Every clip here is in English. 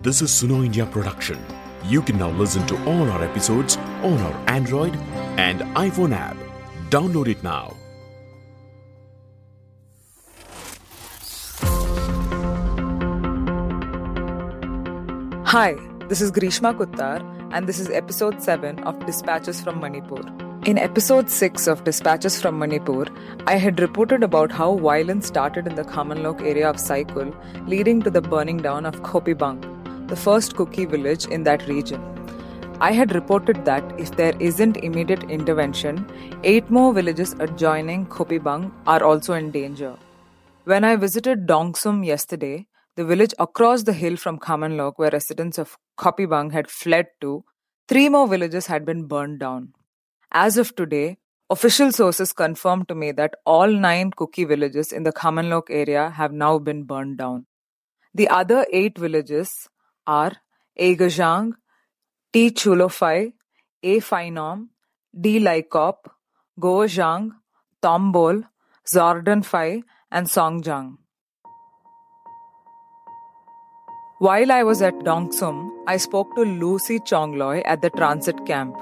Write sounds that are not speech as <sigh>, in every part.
This is Suno India production. You can now listen to all our episodes on our Android and iPhone app. Download it now. Hi, this is Greeshma Kuthar, and this is episode 7 of Dispatches from Manipur. In episode 6 of Dispatches from Manipur, I had reported about how violence started in the Khamanlok area of Saikul, leading to the burning down of Khopibung, the first Kuki village in that region. I had reported that if there isn't immediate intervention, eight more villages adjoining Khopibung are also in danger. When I visited Dongsum yesterday, the village across the hill from Khamanlok, where residents of Khopibung had fled to, three more villages had been burned down. As of today, official sources confirmed to me that all nine Kuki villages in the Khamanlok area have now been burned down. The other eight villages are Egajang, T. Chulofai, A. Phainom, D. Laikop, Goajang, Tombol, Zordanfai, and Songjang. While I was at Dongsum, I spoke to Lucy Chongloi at the transit camp.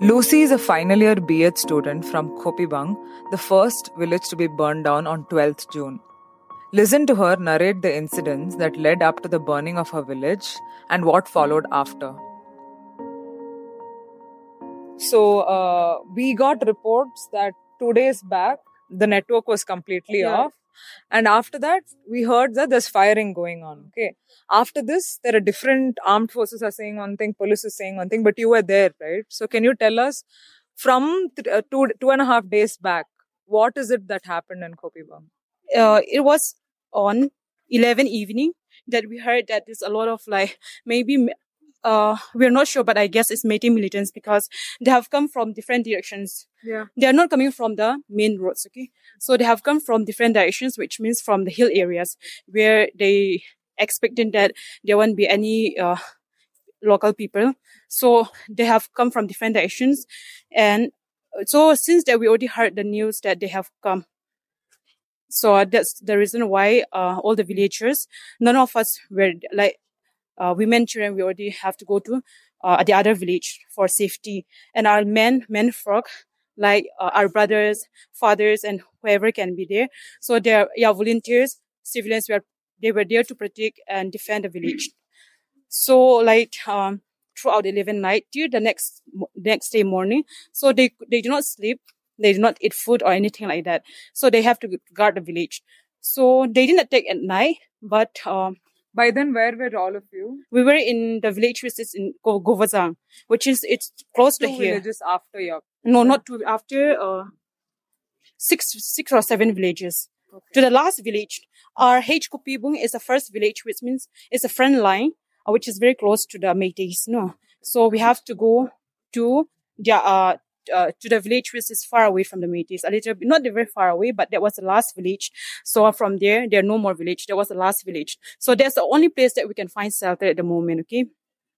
Lucy is a final year B.Ed student from Khopibung, the first village to be burned down on 12th June. Listen to her narrate the incidents that led up to the burning of her village and what followed after. So, uh, we got reports that two days back the network was completely Yeah. off. And after that, we heard that there's firing going on. Okay. After this, there are different armed forces are saying one thing, police is saying one thing, but you were there, right? So, can you tell us from th- uh, two, two and a half days back, what is it that happened in Khopibung? uh, it was on 11 evening that we heard that there's a lot of like maybe uh, we're not sure but i guess it's Meiteis militants because they have come from different directions. Yeah. they are not coming from the main roads okay? So they have come from different directions which means from the hill areas where they expected that there won't be any uh, local people. So they have come from different directions and uh, so since that we already heard the news that they have come so that's the reason why uh, all the villagers, none of us were like uh, women, children. We already have to go to uh, the other village for safety, and our men, men folk, like uh, our brothers, fathers, and whoever can be there. So they're yeah volunteers, civilians. Were they were there to protect and defend the village. So like um, throughout the 11 night till the next next day morning. So they they do not sleep. They do not eat food or anything like that. So they have to guard the village. So they didn't attack at night, but um, By then, where were all of you? we were in the village which is in Go- Govazang, which is it's close Two to here. villages after your. No, not two. After uh, six six or seven villages to the last village. Our H Khopibung is the first village, which means it's a front line, uh, which is very close to the Meiteis. No, so we have to go to the uh, uh, to the village which is far away from the Meiteis, a little bit, not very far away, but that was the last village. So from there, there are no more village. That was the last village. So that's the only place that we can find shelter at the moment. Okay.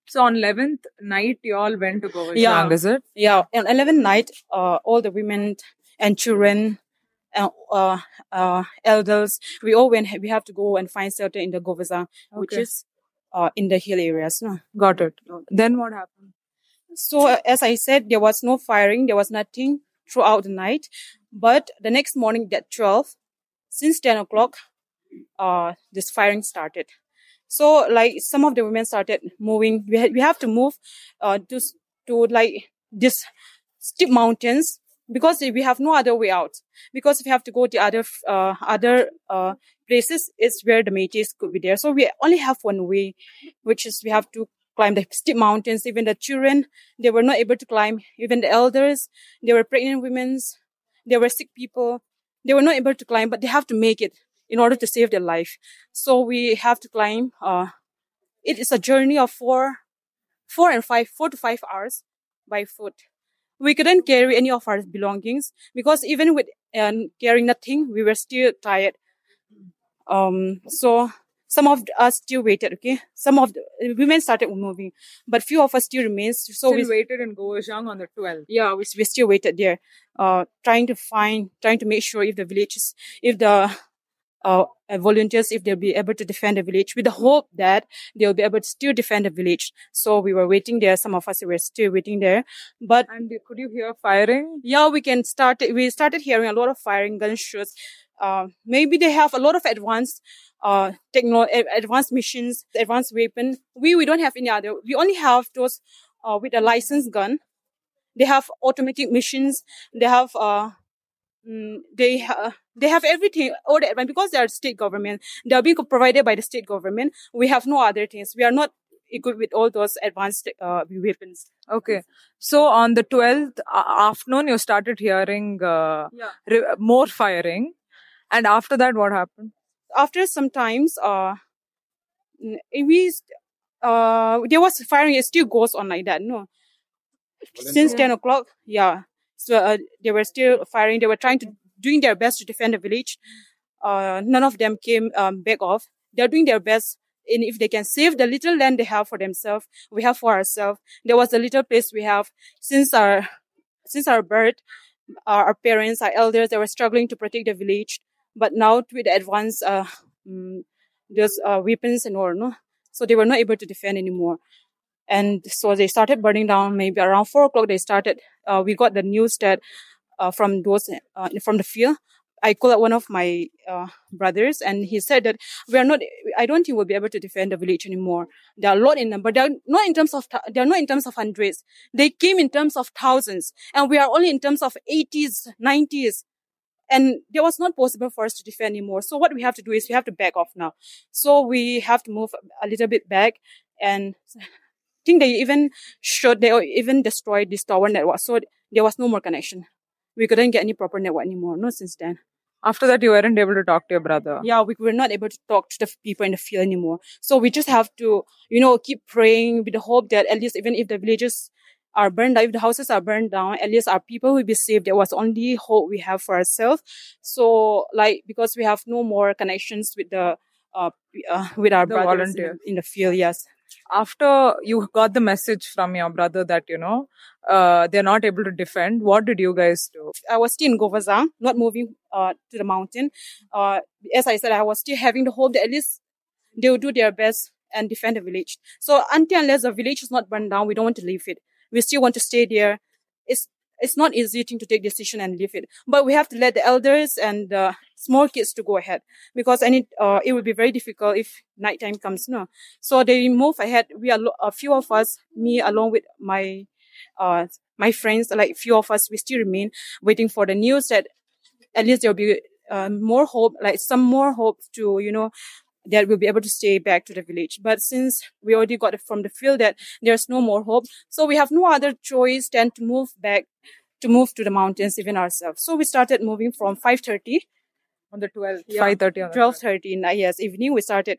So on 11th night, you all went to Govardhan, Yeah. is it? Yeah, on 11 night, uh, all the women and children, uh, uh, uh, elders, we all went, we have to go and find shelter in the Govazang, which is, uh, in the hill areas. no? Got it. Then what happened? So, uh, as I said, there was no firing, there was nothing throughout the night. But the next morning at 12, since 10 o'clock, uh, this firing started. So, like, some of the women started moving. We, ha- we have to move, uh, to, to like, this steep mountains because we have no other way out. Because we have to go to other, uh, other, uh, places is where the Meiteis could be there. So we only have one way, which is we have to climb the steep mountains. Even the children, they were not able to climb. Even the elders, they were pregnant women, they were sick people. They were not able to climb, but they have to make it in order to save their life. So we have to climb. Uh, it is a journey of four, four and five, four to five hours by foot. We couldn't carry any of our belongings because even with um, carrying nothing, we were still tired. Um, so some of us still waited. Okay, some of the women started moving, but few of us still remains. So So we waited in Goajang on the 12th. yeah, we, we still waited there, uh, trying to find, trying to make sure if the villages, if the uh, uh, volunteers if they'll be able to defend the village with the hope that they'll be able to still defend the village. So we were waiting there. Some of us were still waiting there, but And could you hear firing? yeah, we can start. We started hearing a lot of firing, gunshots. Uh, maybe they have a lot of advanced, uh, techno, advanced machines, advanced weapon. We we don't have any other. We only have those uh, with a licensed gun. They have automatic machines. They have uh, mm, they ha- they have everything. All the advanced because they are state government. They are being provided by the state government. We have no other things. We are not equipped with all those advanced uh, weapons. Okay. So on the 12th afternoon, you started hearing uh, Yeah. re- more firing. And after that, what happened? after some times, uh, we, uh, there was firing. It still goes on like that. No, since ten o'clock. Yeah. So uh, they were still firing. They were trying to doing their best to defend the village. Uh, none of them came um, back off. They're doing their best. And if they can save the little land they have for themselves, we have for ourselves. There was a little place we have since our since our birth. Our, our parents, our elders, they were struggling to protect the village. But now with advanced uh, mm, those uh, weapons and all, no, so they were not able to defend anymore. And so they started burning down. Maybe around four o'clock, they started. Uh, we got the news that uh, from those uh, from the field. I called one of my uh, brothers, and he said that we are not. I don't think we'll be able to defend the village anymore. There are a lot in number. They are not in terms of. They are not in terms of hundreds. They came in terms of thousands, and we are only in terms of eighties, nineties, and it was not possible for us to defend anymore. So what we have to do is we have to back off now. So we have to move a little bit back, and I <laughs> think they even showed they even destroyed this tower network, so there was no more connection. We couldn't get any proper network anymore. No, since then. After that, you weren't able to talk to your brother. Yeah, we were not able to talk to the people in the field anymore. So we just have to, you know, keep praying with the hope that at least even if the villages are burned down, if the houses are burned down, at least our people will be saved. That was only hope we have for ourselves. So like, because we have no more connections with the, uh, uh with our The brothers in in the field, yes. After you got the message from your brother that, you know, uh, they're not able to defend, what did you guys do? I was still in Govazang, not moving uh, to the mountain. Uh, as I said, I was still having the hope that at least they will do their best and defend the village. So until unless the village is not burned down, we don't want to leave it. We still want to stay there. It's it's not easy thing to take decision and leave it, but we have to let the elders and uh, small kids to go ahead because need, uh, it will be very difficult if nighttime comes. No, so they move ahead. We are a few of us, me along with my uh, my friends, like few of us, we still remain waiting for the news that at least there'll be uh, more hope, like some more hope to, you know, that we'll be able to stay back to the village. But since we already got it from the field that there's no more hope, so we have no other choice than to move back, to move to the mountains even ourselves. So we started moving from 5.30 On the 12th, Yeah. 5.30 on the 12.30 yes, evening, we started,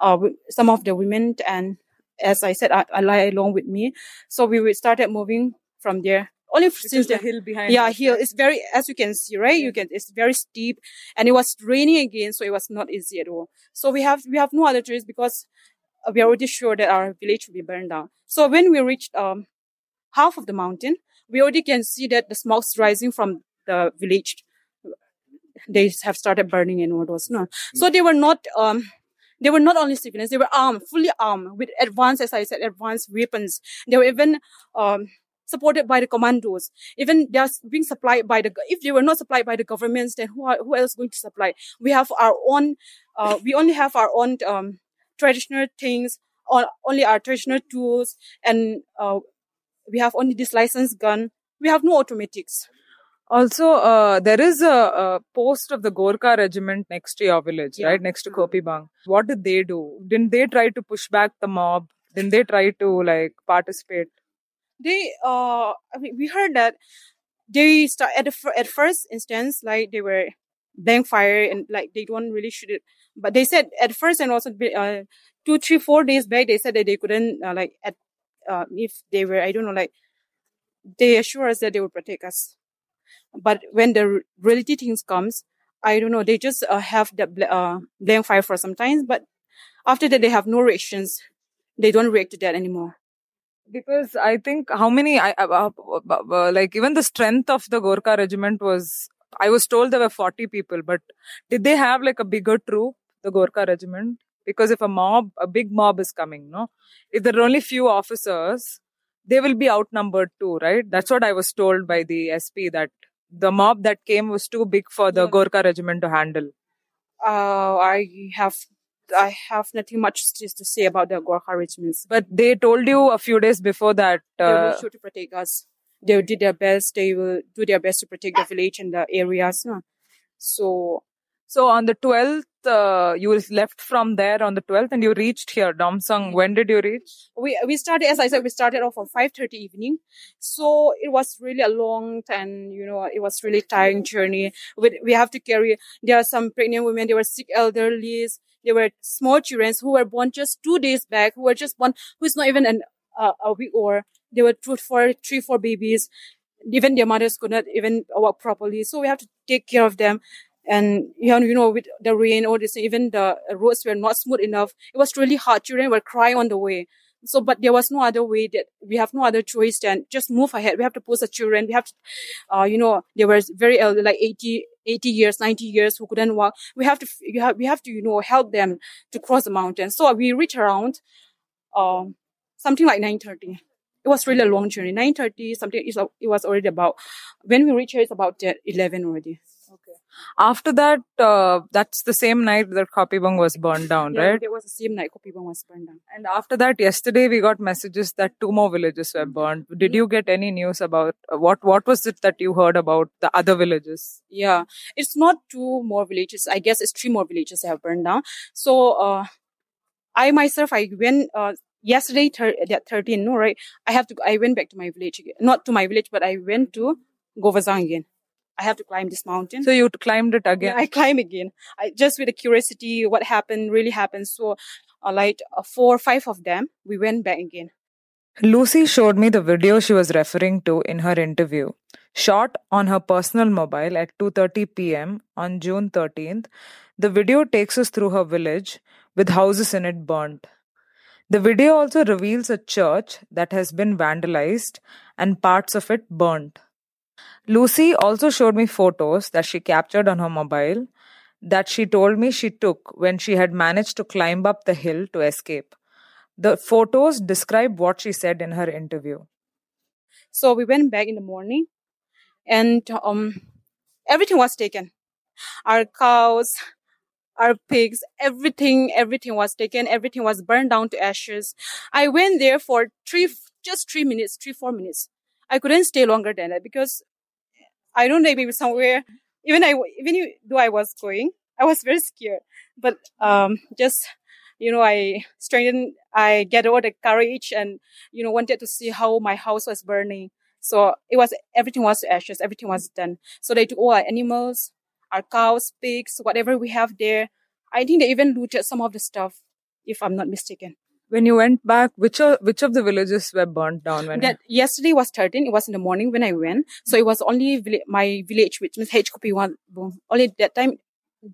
uh, with some of the women and as I said, I, I lie along with me. So we we started moving from there. Only This since the the hill behind yeah, hill. It's very, as you can see, right? You can, it's very steep and it was raining again. So it was not easy at all. So we have, we have no other choice because uh, we are already sure that our village will be burned down. So when we reached, um, half of the mountain, we already can see that the smoke's rising from the village. They have started burning and what was not. So they were not, um, they were not only civilians, they were armed, fully armed with advanced, as I said, advanced weapons. They were even, um, supported by the commandos. Even they are being supplied by the, if they were not supplied by the governments, then who are, who else going to supply? We have our own, uh, we only have our own, um, traditional things, or only our traditional tools, and, uh, we have only this licensed gun. We have no automatics. Also, uh, there is a, a post of the Gorkha regiment next to your village, Yeah. right? Next to Khopibung. What did they do? Didn't they try to push back the mob? Didn't they try to like participate? They uh I mean, we heard that they start at the at first instance like they were blank fire and like they don't really shoot it. But they said at first and also uh two three four days back they said that they couldn't uh, like at uh if they were i don't know like they assure us that they will protect us. But when the reality things comes i don't know they just uh, have the bl- uh blank fire for some time but after that they have no reactions. They don't react to that anymore Because I think how many, I, uh, uh, uh, uh, like even the strength of the Gorkha regiment was I was told there were 40 people, but did they have like a bigger troop, the Gorkha regiment? Because if a mob, a big mob is coming, no? If there are only few officers, they will be outnumbered too, right? That's what I was told by the SP that the mob that came was too big for the Yeah. Gorkha regiment to handle. Uh, I have I have nothing much to, say about the Gorkha regiments. But they told you a few days before that. they Uh, will sure to protect us. They did their best. They will do their best to protect the village and the areas. no? So so on the 12th, uh, you left from there on the 12th and you reached here, Dongsum. When did you reach? we we started as I said we started off at five thirty evening. So it was really a long and you know it was really tiring journey. We we have to carry. There are some pregnant women. There were sick elderly. There were small children who were born just two days back. Who were just born. Who's not even an uh, a week or they were two for three four babies. Even their mothers could not even walk properly. So we have to take care of them. And you know, you know, with the rain, all this, even the roads were not smooth enough. It was really hard. Children were crying on the way. So, but there was no other way that we have no other choice than just move ahead. We have to post the children. We have to, uh, you know, they were very elderly, like 80, 80 years, 90 years who couldn't walk. We have to, you have, we have to, you know, help them to cross the mountain. So we reach around, um, something like 9.30. It was really a long journey. 9.30, something, is it was already about, when we reach here, it's about uh, 11 already. After that, uh, that's the same night that Khopibung was burned down, Yeah, right? It was the same night Khopibung was burned down. And after that, yesterday we got messages that two more villages were burned. Did you get any news about uh, what? What was it that you heard about the other villages? Yeah, it's not two more villages. I guess it's three more villages that have burned down. So, uh, I myself, I went, uh, yesterday, thir- that 13, no, right? I have to, I went back to my village again. Not to my village, but I went to Govazang again. I have to climb this mountain. So you climbed it yeah, again. I climb again. I just with a curiosity, what happened, really happened. So, uh, like uh, four or five of them, we went back again. Lucy showed me the video she was referring to in her interview. Shot on her personal mobile at 2:30 p.m. on June 13th, the video takes us through her village with houses in it burnt. The video also reveals a church that has been vandalized and parts of it burnt. Lucy also showed me photos that she captured on her mobile that she told me she took when she had managed to climb up the hill to escape. The photos describe what she said in her interview. So we went back in the morning and um everything was taken. Our cows, our pigs, everything, everything was taken. Everything was burned down to ashes. I went there for three, just three minutes, three, four minutes. I couldn't stay longer than that because I don't know, maybe somewhere, even I, even though I was going, I was very scared, but, um, just, you know, I strengthened, I gathered all the courage and, you know, wanted to see how my house was burning. So it was, everything was ashes, everything was done. So they took all our animals, our cows, pigs, whatever we have there. I think they even looted some of the stuff, if I'm not mistaken. When you went back, which of, which of the villages were burnt down? When That yesterday was 13. It was in the morning when I went. So it was only villi- my village, which means HKP one. Only that time,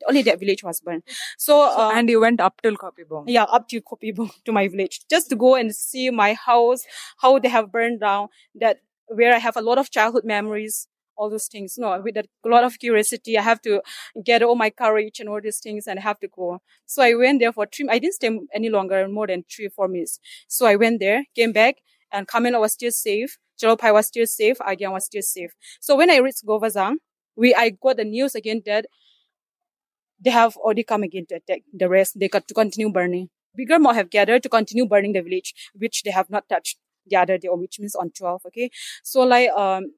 only that village was burned. So, uh, and you went up till Khopibung. yeah, up to Khopibung, to my village, just to go and see my house, how they have burned down, that where I have a lot of childhood memories, all those things. No, with a lot of curiosity, I have to get all my courage and all these things and I have to go. So I went there for three, I didn't stay any longer, more than three, four minutes. So I went there, came back and Kamela was still safe. Jalopai was still safe. Agian was still safe. So when I reached Govazang, we, I got the news again that they have already come again to attack the rest. They got to continue burning. Bigger mob have gathered to continue burning the village, which they have not touched the other day, which means on 12. Okay. So like, um,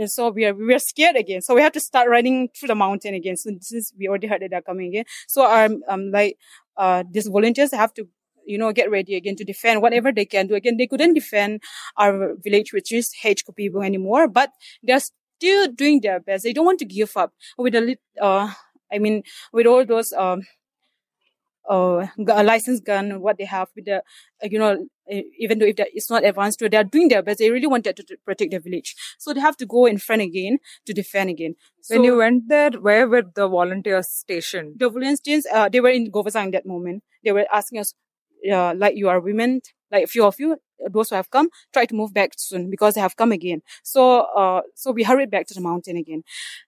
and so we are, we are scared again. So we have to start running through the mountain again. So since we already heard that they're coming again. So, um, um, like, uh, these volunteers have to, you know, get ready again to defend whatever they can do. Again, they couldn't defend our village, which is H. Kupibu anymore, but they're still doing their best. They don't want to give up with a lit, uh, I mean, with all those, um, uh, gu- licensed gun, what they have with the, uh, you know, even though if that it's not advanced, they are doing their best. They really wanted to, to protect the village. So they have to go in front again to defend again. So when you went there, where were the volunteers stationed? the volunteers, uh, they were in Govazang that moment. They were asking us, uh, like you are women, like a few of you, those who have come try to move back soon because they have come again. So, uh, so we hurried back to the mountain again.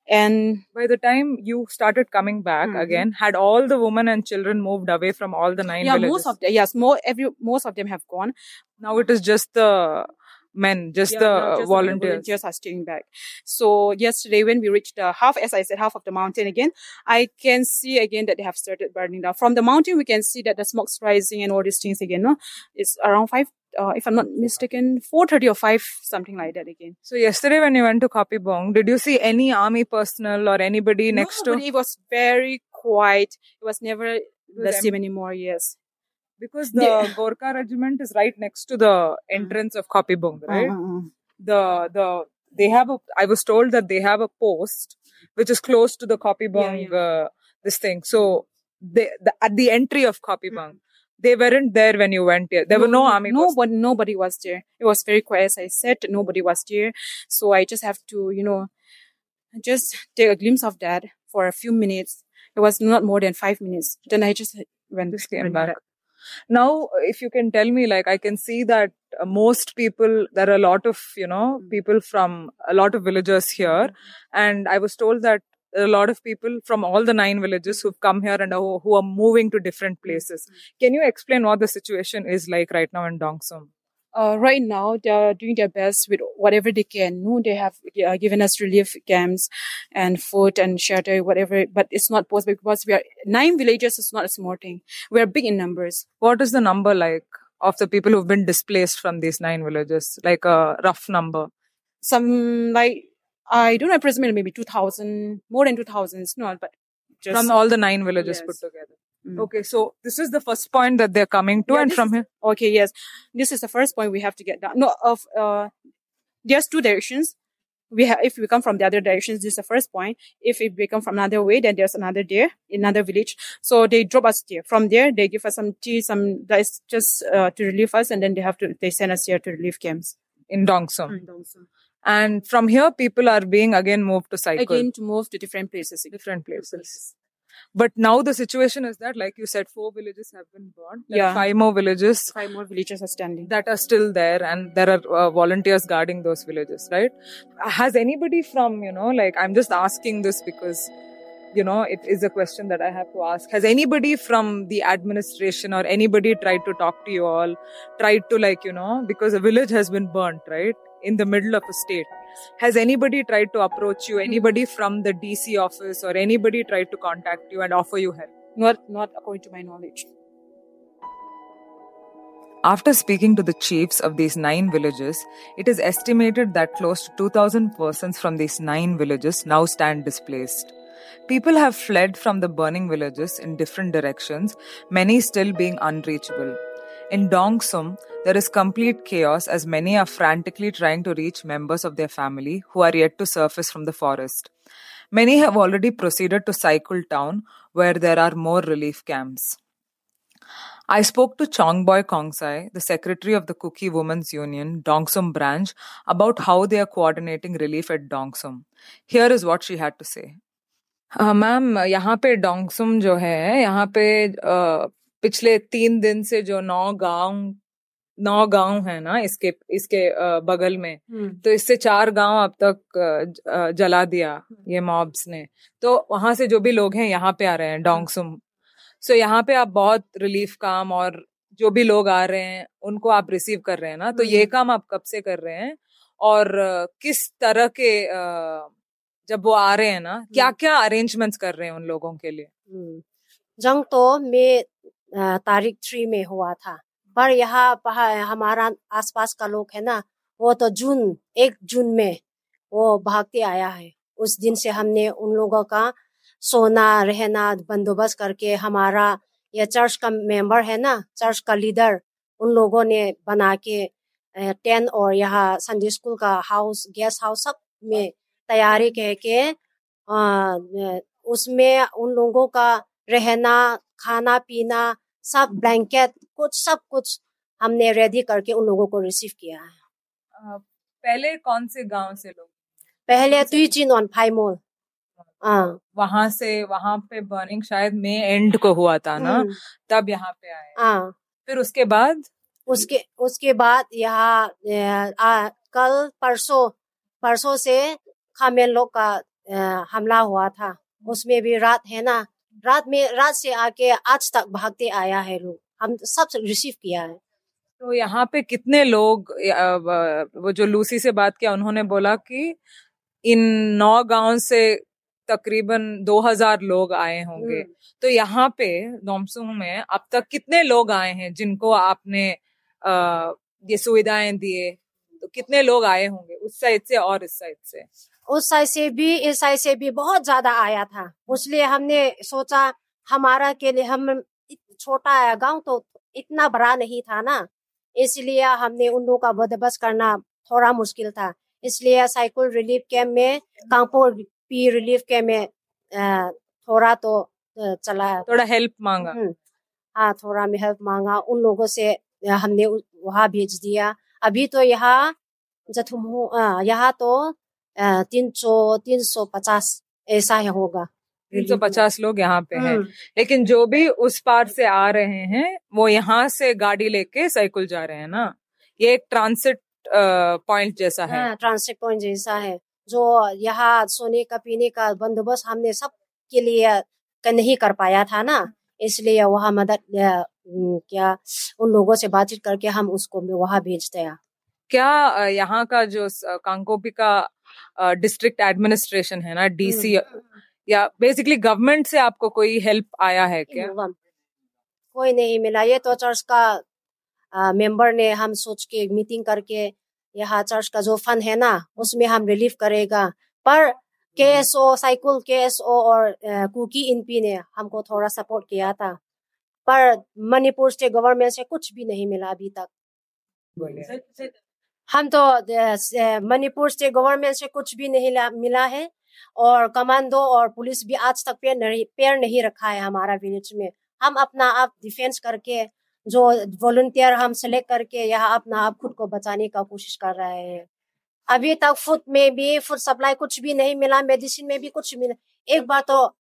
And By the time you started coming back Mhm. again, had all the women and children moved away from all the nine yeah, villages? most of the, yes, more, every, most of them have gone. now it is just the men, just Yeah, the just volunteers. volunteers are staying back. So yesterday when we reached the half, as I said, half of the mountain again, I can see again that they have started burning down. From the mountain, we can see that the smoke's rising and all these things again. No, it's around five. Uh, if I'm not mistaken, four thirty or five, something like that again. So yesterday when you went to Khopibung, did you see any army personnel or anybody next No, to? it was very quiet. It was never the same anymore. Yes, Because the Yeah. <laughs> Gorkha regiment is right next to the entrance of Khopibung, right? Uh-uh. The the they have a. I was told that they have a post which is close to the Khopibung. Yeah, Uh, this thing. So they the, at the entry of Khopibung, they weren't there when you went there. There were no army. personnel. Nobody, nobody was there. It was very quiet. As I said, nobody was there. So I just have to, you know, just take a glimpse of that for a few minutes. It was not more than five minutes. Then I just went, Just came went back. now if you can tell me like i can see that uh, most people there are a lot of you know Mm. people from a lot of villages here and i was told that there are a lot of people from all the nine villages who've come here and who, who are moving to different places can you explain what the situation is like right now in dongsum Uh, right now, they're doing their best with whatever they can. No, they have uh, given us relief camps and food and shelter, whatever. But it's not possible because we are nine villages. It's not a small thing. We are big in numbers. what is the number like of the people who've been displaced from these nine villages like a rough number Some like I don't know, approximately maybe two thousand, more than two thousand. It's not, but just from all the nine villages Yes. put together Mm. okay so this is the first point that they're coming to Yeah, and from is- here Okay, yes. This is the first point we have to get down. No, of uh, there's two directions. We have if we come from the other directions, this is the first point. If we come from another way, then there's another there, another village. So they drop us there. From there, they give us some tea, some that's just uh, to relieve us, and then they have to they send us here to relief camps. in dongsum And from here, people are being again moved to Saikul. Again to move to different places. different places. But now the situation is that, like you said, four villages have been burned. Yeah. Five more villages Five more villages are standing. that are still there, and there are uh, volunteers guarding those villages, right? Has anybody from, you know, like, I'm just asking this because, you know, it is a question that I have to ask. Has anybody from the administration or anybody tried to talk to you all, tried to, like, you know, because a village has been burnt, right? In the middle of a state. Has anybody tried to approach you? Anybody from the DC office or anybody tried to contact you and offer you help? Not not according to my knowledge. After speaking to the chiefs of these nine villages, it is estimated that close to 2,000 persons from these nine villages now stand displaced. People have fled from the burning villages in different directions, many still being unreachable. In Dongsum, there is complete chaos as many are frantically trying to reach members of their family who are yet to surface from the forest. Many have already proceeded to Saikul Town, where there are more relief camps. I spoke to Chongboi Khongsai, the secretary of the Kuki Women's Union, Dongsum branch, about how they are coordinating relief at Dongsum. Here is what she had to say. Ma'am यहाँ पे डोंगसुम जो है यहाँ पे पिछले तीन दिन से जो नौ गाँव नौ गाँव है ना इसके इसके बगल में तो इससे चार गाँव अब तक जला दिया ये मॉब्स ने। तो वहाँ से जो भी लोग हैं यहाँ पे आ रहे हैं डोंगसुम। सो यहाँ पे आप बहुत रिलीफ काम और जो भी लोग आ रहे हैं उनको आप रिसीव कर रहे हैं ना तो ये। काम आप कब से कर रहे हैं? और किस तरह के जब वो आ रहे हैं ना क्या क्या अरेंजमेंट्स कर रहे हैं उन लोगों के लिए। जंग तो अ, तारीख थ्री में हुआ था। पर यहाँ हमारा आसपास का लोग है ना, वो तो जून, एक जून में वो भागते आया है। उस दिन से हमने उन लोगों का सोना, रहना बंदोबस्त करके हमारा ये चर्च का मेंबर है ना, चर्च का लीडर, उन लोगों ने बना के टेन और यहाँ संडे स्कूल का हाउस, गेस्ट हाउस सब में तैयारी कह के उसमें उन लोगों का रहना, खाना पीना सब ब्लैंकेट कुछ सब कुछ हमने रेडी करके उन लोगों को रिसीव किया है। पहले कौन से गाँव से लोग? पहले तुइचिन और फाइमोल हाँ। वहाँ से वहाँ पे बर्निंग शायद मई एंड को हुआ था ना? हम्म, तब यहाँ पे आए। हाँ। फिर उसके बाद? उसके उसके बाद यहाँ कल परसों परसों से खामेन लोग का अ, हमला हुआ था। उसमें भी रात है ना? रात में रात से आके आज तक भागते आया है लोग। हम सब रिसीव किया है। तो यहाँ पे कितने लोग वो जो लूसी से बात किया उन्होंने बोला कि इन नौ गाँव से तकरीबन 2000 लोग आए होंगे। हम्म। तो यहाँ पे दोमसुंग में अब तक कितने लोग आए हैं जिनको आपने ये सुविधाएँ दिए? तो कितने लोग आए होंगे? उस साइड से और इस साइड से। उस साइड से भी इस साइड से भी बहुत ज़्यादा आया था। इसलिए हमने सोचा हमारा के लिए हम छोटा है गाँव तो इतना बड़ा नहीं था ना। इसलिए हमने उन लोगों का बंदोबस्त करना थोड़ा मुश्किल था। इसलिए साइकिल रिलीफ कैंप में कांगपो पी रिलीफ कैंप में थोड़ा तो चला। थोड़ा हेल्प मांगा। हम्म, हाँ थोड़ा में हेल्प मांगा। उन लोगों से हमने वहाँ भेज दिया। अभी तो यहाँ जथुम यहाँ तो तीन सौ तीन सौ पचास ऐसा ही होगा। तीन सौ पचास लोग यहाँ पे हैं। हम्म, लेकिन जो भी उस पार से आ रहे हैं वो यहाँ से गाड़ी लेके साइकिल जा रहे हैं ना? ये एक ट्रांसिट पॉइंट जैसा है। हाँ ट्रांसिट पॉइंट जैसा है। जो यहाँ सोने का पीने का बंदोबस्त हमने सब के लिए नहीं कर पाया था ना? इसलिए वहाँ मदद क्या उन लोगों से बातचीत करके हम उसको वहाँ भेज दिया क्या यहाँ का जो कांकोपी का डिस्ट्रिक्ट एडमिनिस्ट्रेशन है ना डीसी या बेसिकली गवर्नमेंट से आपको कोई हेल्प आया है क्या? कोई नहीं मिला। ये तो चर्च का मेंबर ने हम सोच के मीटिंग करके यहाँ चर्च का जो फंड है ना उसमें हम रिलीफ करेगा। पर K S O cycle K S O और कुकी इनपी ने हमको थोड़ा सपोर्ट किया था। पर मणिपुर स्टेट गवर्नमेंट से कुछ भी नहीं मिला अभी तक। हम तो मणिपुर स्टेट गवर्नमेंट से कुछ भी नहीं मिला है और कमांडो और पुलिस भी आज तक पैर नहीं पैर नहीं रखा है हमारा विलेज में। हम अपना आप डिफेंस करके, जो वॉलंटियर हम सेलेक्ट करके, यहाँ अपना आप खुद को बचाने का कोशिश कर रहे हैं। अभी तक फ़ूड में भी फ़ूड सप्लाई कुछ भी नहीं मिला मेडिसिन में भी कुछ मिला एक बार तो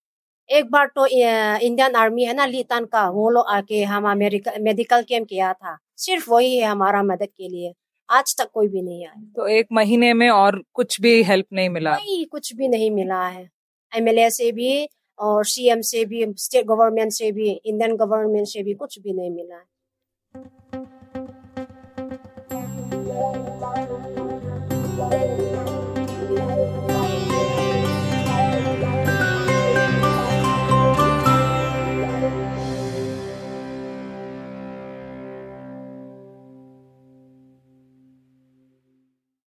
एक बार तो इंडियन आर्मी है ना लीतान का, वो लोग आके हम अमेरिका मेडिकल कैंप किया था। सिर्फ़ वही है हमारा मदद के लिए। आज तक कोई भी नहीं आया। तो एक महीने में और कुछ भी हेल्प नहीं मिला? नहीं कुछ भी नहीं मिला है। एमएलए से भी और सीएम से भी स्टेट गवर्नमेंट से भी इंडियन गवर्नमेंट से भी कुछ भी नहीं मिला है।